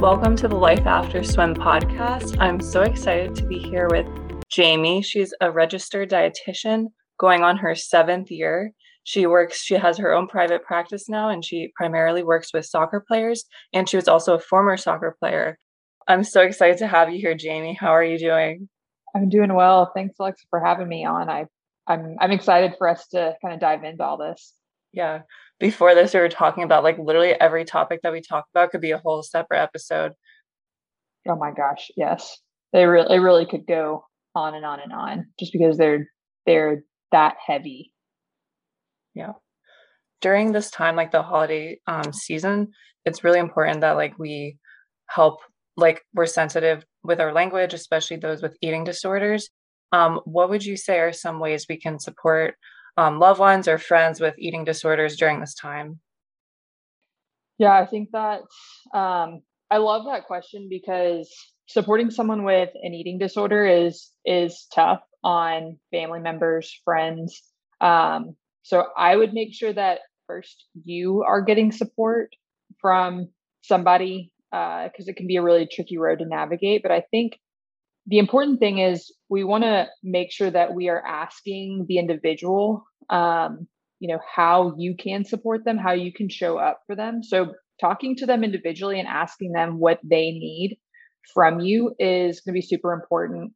Welcome to the Life After Swim podcast. I'm so excited to be here with Jamie. She's a registered dietitian going on her seventh year. She works, she has her own private practice now, and she primarily works with soccer players. And she was also a former soccer player. I'm so excited to have you here, Jamie. How are you doing? I'm doing well. Thanks, Alexa, for having me on. I, I'm I'm excited for us to kind of dive into all this. Yeah. Before this, we were talking about like literally every topic that we talk about could be a whole separate episode. Oh my gosh, yes. They really it really could go on and on and on just because they're they're that heavy. Yeah. During this time, like the holiday um season, it's really important that like we help like we're sensitive with our language, especially those with eating disorders. Um, what would you say are some ways we can support um, loved ones or friends with eating disorders during this time? Yeah, I think that um, I love that question because supporting someone with an eating disorder is is tough on family members, friends. Um, so I would make sure that first you are getting support from somebody because uh, it can be a really tricky road to navigate. But I think the important thing is we want to make sure that we are asking the individual, um, you know, how you can support them, how you can show up for them. So talking to them individually and asking them what they need from you is going to be super important.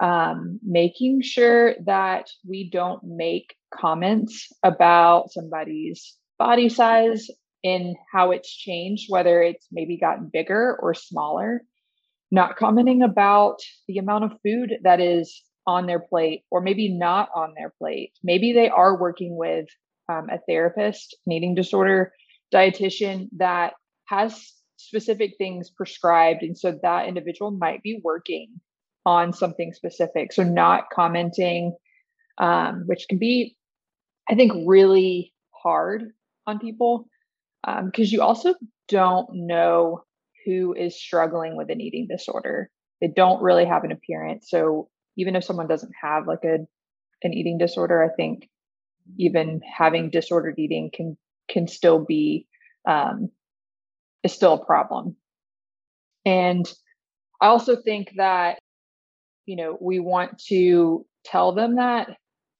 Um, making sure that we don't make comments about somebody's body size in how it's changed, whether it's maybe gotten bigger or smaller, not commenting about the amount of food that is on their plate or maybe not on their plate. Maybe they are working with um, a therapist, an eating disorder dietitian that has specific things prescribed. And so that individual might be working on something specific. So not commenting, um, which can be, I think, really hard on people because um, you also don't know who is struggling with an eating disorder. They don't really have an appearance. So even if someone doesn't have like a an eating disorder, I think even having disordered eating can can still be um, is still a problem. And I also think that you know we want to tell them that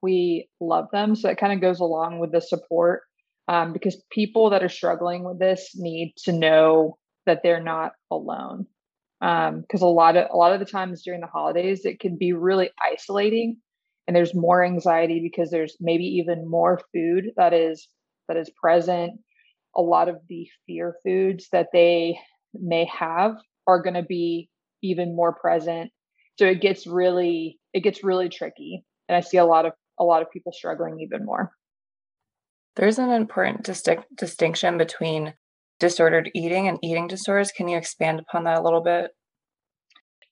we love them. So it kind of goes along with the support um, because people that are struggling with this need to know that they're not alone. Because um, a lot of a lot of the times during the holidays, it can be really isolating, and there's more anxiety because there's maybe even more food that is that is present. A lot of the fear foods that they may have are going to be even more present. So it gets really it gets really tricky, and I see a lot of a lot of people struggling even more. There's an important distinction between disordered eating and eating disorders. Can you expand upon that a little bit?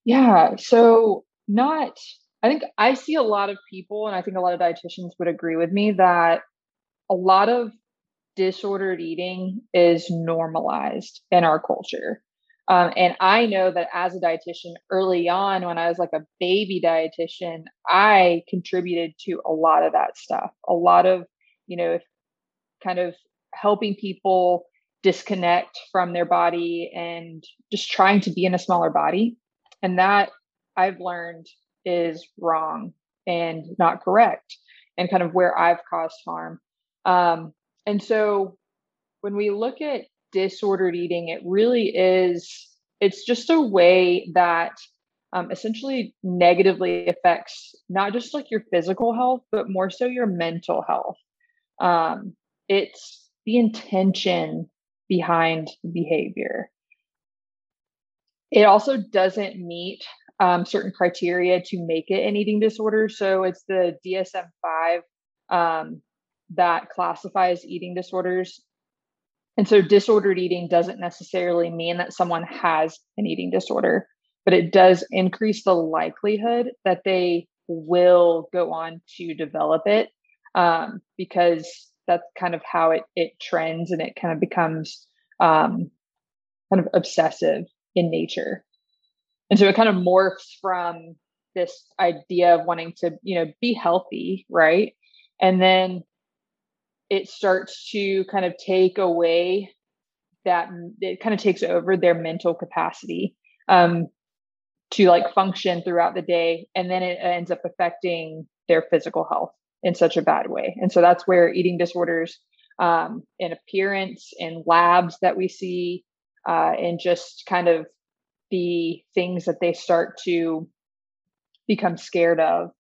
Yeah. So, not, I think I see a lot of people, and I think a lot of dietitians would agree with me that a lot of disordered eating is normalized in our culture. Um, and I know that as a dietitian early on, when I was like a baby dietitian, I contributed to a lot of that stuff. A lot of, you know, kind of helping people disconnect from their body and just trying to be in a smaller body. And that I've learned is wrong and not correct and kind of where I've caused harm. Um, and so when we look at disordered eating, it really is, it's just a way that um, essentially negatively affects not just like your physical health, but more so your mental health. Um, it's the intention behind behavior. It also doesn't meet um, certain criteria to make it an eating disorder. So it's the DSM 5 um, that classifies eating disorders. And so disordered eating doesn't necessarily mean that someone has an eating disorder, but it does increase the likelihood that they will go on to develop it um, because that's kind of how it it trends and it kind of becomes um, kind of obsessive in nature. And so it kind of morphs from this idea of wanting to you know be healthy right? And then it starts to kind of take away that it kind of takes over their mental capacity um, to like function throughout the day. And then it ends up affecting their physical health in such a bad way. And so that's where eating disorders um, in appearance in labs that we see uh, and just kind of the things that they start to become scared of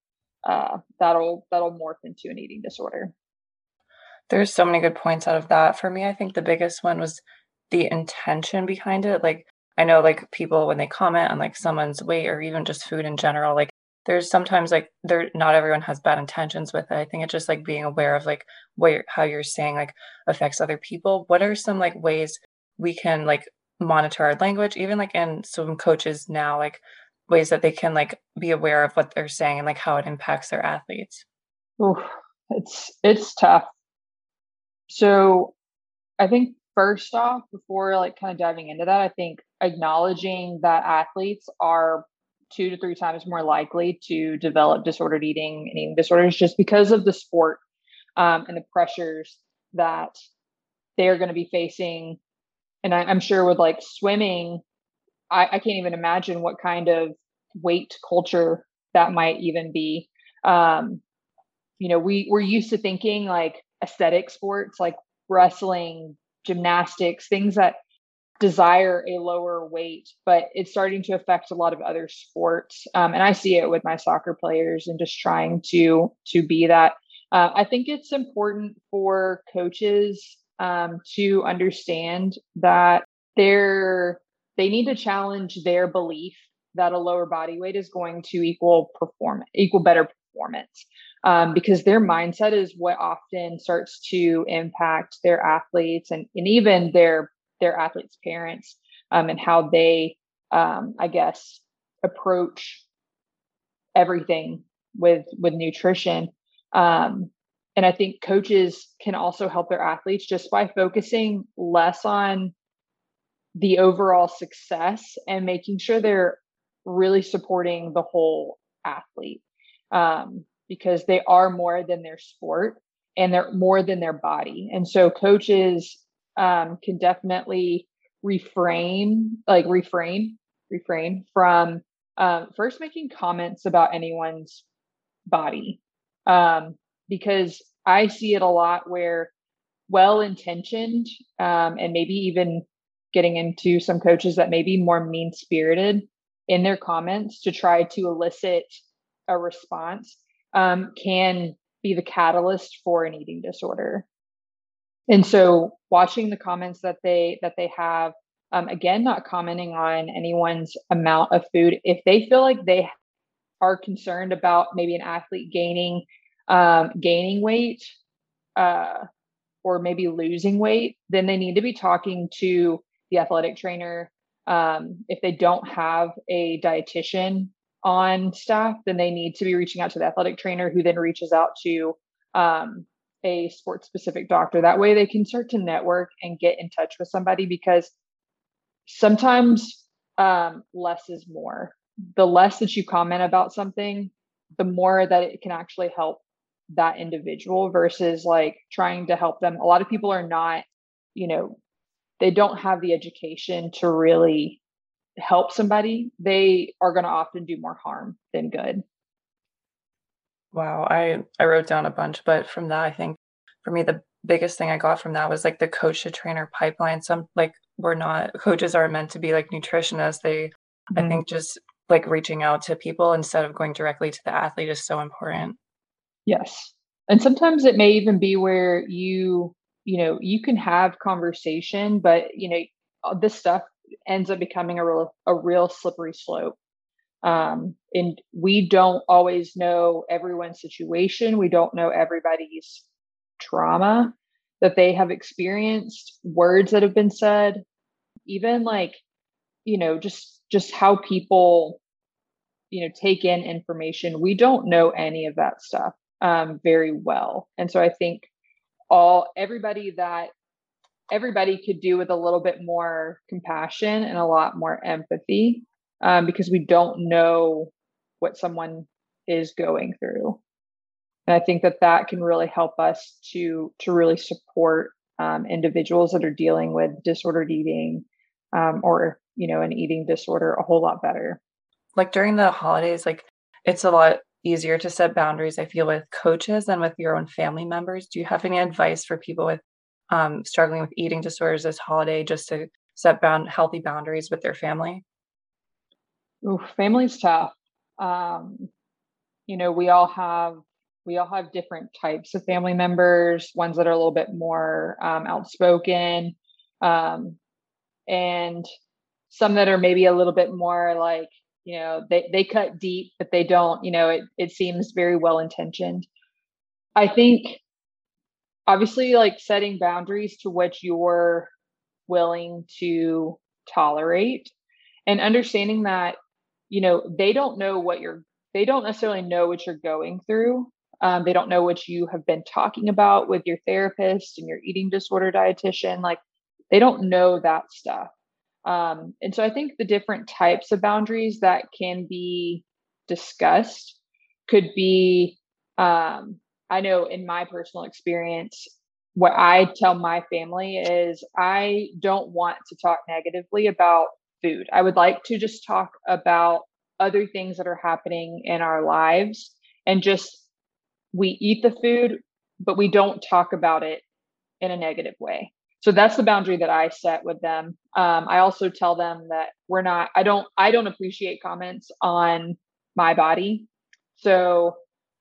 uh, that'll that'll morph into an eating disorder. There's so many good points out of that. For me i think the biggest one was the intention behind it. Like i know like people when they comment on like someone's weight or even just food in general like there's sometimes like there not everyone has bad intentions with it. I think it's just like being aware of like what you're, how you're saying like affects other people. What are some like ways we can like monitor our language? Even like in some coaches now like ways that they can like be aware of what they're saying and like how it impacts their athletes. Ooh, it's it's tough. So i think first off before like kind of diving into that i think acknowledging that athletes are two to three times more likely to develop disordered eating and eating disorders just because of the sport um, and the pressures that they're going to be facing and I, am sure with like swimming, I, I, can't even imagine what kind of weight culture that might even be. Um, you know, we we're used to thinking like aesthetic sports, like wrestling, gymnastics, things that desire a lower weight, but it's starting to affect a lot of other sports. Um, and I see it with my soccer players and just trying to to be that. Uh, I think it's important for coaches um, to understand that they're they need to challenge their belief that a lower body weight is going to equal perform equal better performance um, because their mindset is what often starts to impact their athletes and, and even their their athletes parents um, and how they um, i guess approach everything with with nutrition um, and I think coaches can also help their athletes just by focusing less on the overall success and making sure they're really supporting the whole athlete um, because they are more than their sport and they're more than their body. And so coaches um, can definitely refrain, like refrain, refrain from um, first making comments about anyone's body. Um, because I see it a lot where well intentioned um, and maybe even getting into some coaches that may be more mean spirited in their comments to try to elicit a response um, can be the catalyst for an eating disorder and so watching the comments that they that they have um, again not commenting on anyone's amount of food if they feel like they are concerned about maybe an athlete gaining um, gaining weight uh, or maybe losing weight, then they need to be talking to the athletic trainer. Um, if they don't have a dietitian on staff, then they need to be reaching out to the athletic trainer who then reaches out to um, a sports specific doctor. That way they can start to network and get in touch with somebody because sometimes um, less is more. The less that you comment about something, the more that it can actually help that individual versus like trying to help them. A lot of people are not, you know, they don't have the education to really help somebody. They are going to often do more harm than good. Wow, I I wrote down a bunch, but from that I think for me the biggest thing I got from that was like the coach to trainer pipeline. Some like we're not coaches aren't meant to be like nutritionists. They mm-hmm. I think just like reaching out to people instead of going directly to the athlete is so important. Yes. And sometimes it may even be where you, you know, you can have conversation, but you know, this stuff ends up becoming a real a real slippery slope. Um, and we don't always know everyone's situation. We don't know everybody's trauma that they have experienced, words that have been said, even like, you know, just just how people, you know, take in information. We don't know any of that stuff um, very well. And so I think all everybody that everybody could do with a little bit more compassion and a lot more empathy um, because we don't know what someone is going through. And I think that that can really help us to to really support um, individuals that are dealing with disordered eating um, or you know an eating disorder a whole lot better. Like during the holidays like it's a lot easier to set boundaries i feel with coaches and with your own family members. Do you have any advice for people with um, struggling with eating disorders this holiday just to set bound healthy boundaries with their family Ooh, family's tough. Um, you know we all have we all have different types of family members ones that are a little bit more um, outspoken um, and some that are maybe a little bit more like you know they, they cut deep but they don't you know it, it seems very well intentioned i think obviously like setting boundaries to what you're willing to tolerate and understanding that you know they don't know what you're they don't necessarily know what you're going through um, they don't know what you have been talking about with your therapist and your eating disorder dietitian. Like they don't know that stuff. Um, and so I think the different types of boundaries that can be discussed could be, um, I know in my personal experience, what I tell my family is I don't want to talk negatively about food. I would like to just talk about other things that are happening in our lives and just we eat the food, but we don't talk about it in a negative way. So that's the boundary that I set with them. Um, I also tell them that we're not. I don't. I don't appreciate comments on my body. So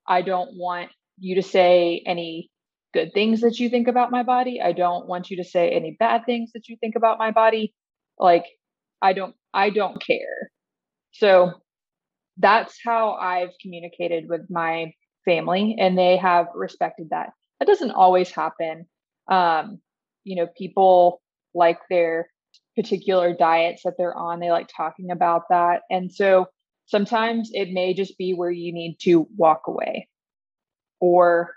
I don't want you to say any good things that you think about my body. I don't want you to say any bad things that you think about my body. Like I don't. I don't care. So that's how I've communicated with my family and they have respected that. That doesn't always happen. Um, you know, people like their particular diets that they're on, they like talking about that. And so sometimes it may just be where you need to walk away or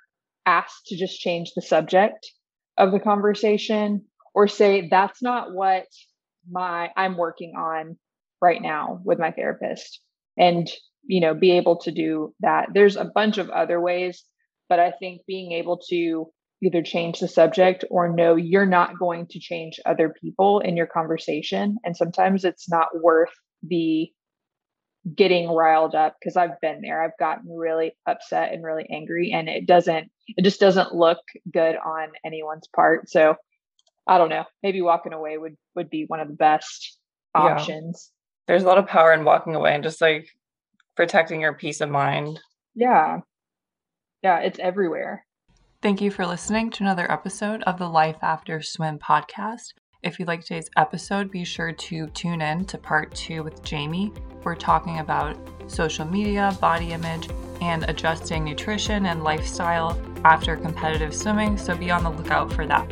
ask to just change the subject of the conversation or say that's not what my I'm working on right now with my therapist and you know be able to do that there's a bunch of other ways but i think being able to either change the subject or know you're not going to change other people in your conversation and sometimes it's not worth the getting riled up because I've been there. I've gotten really upset and really angry and it doesn't it just doesn't look good on anyone's part. So I don't know. Maybe walking away would would be one of the best options. Yeah. There's a lot of power in walking away and just like protecting your peace of mind. Yeah. Yeah, it's everywhere. Thank you for listening to another episode of the Life After Swim podcast. If you like today's episode, be sure to tune in to part two with Jamie. We're talking about social media, body image, and adjusting nutrition and lifestyle after competitive swimming, so be on the lookout for that.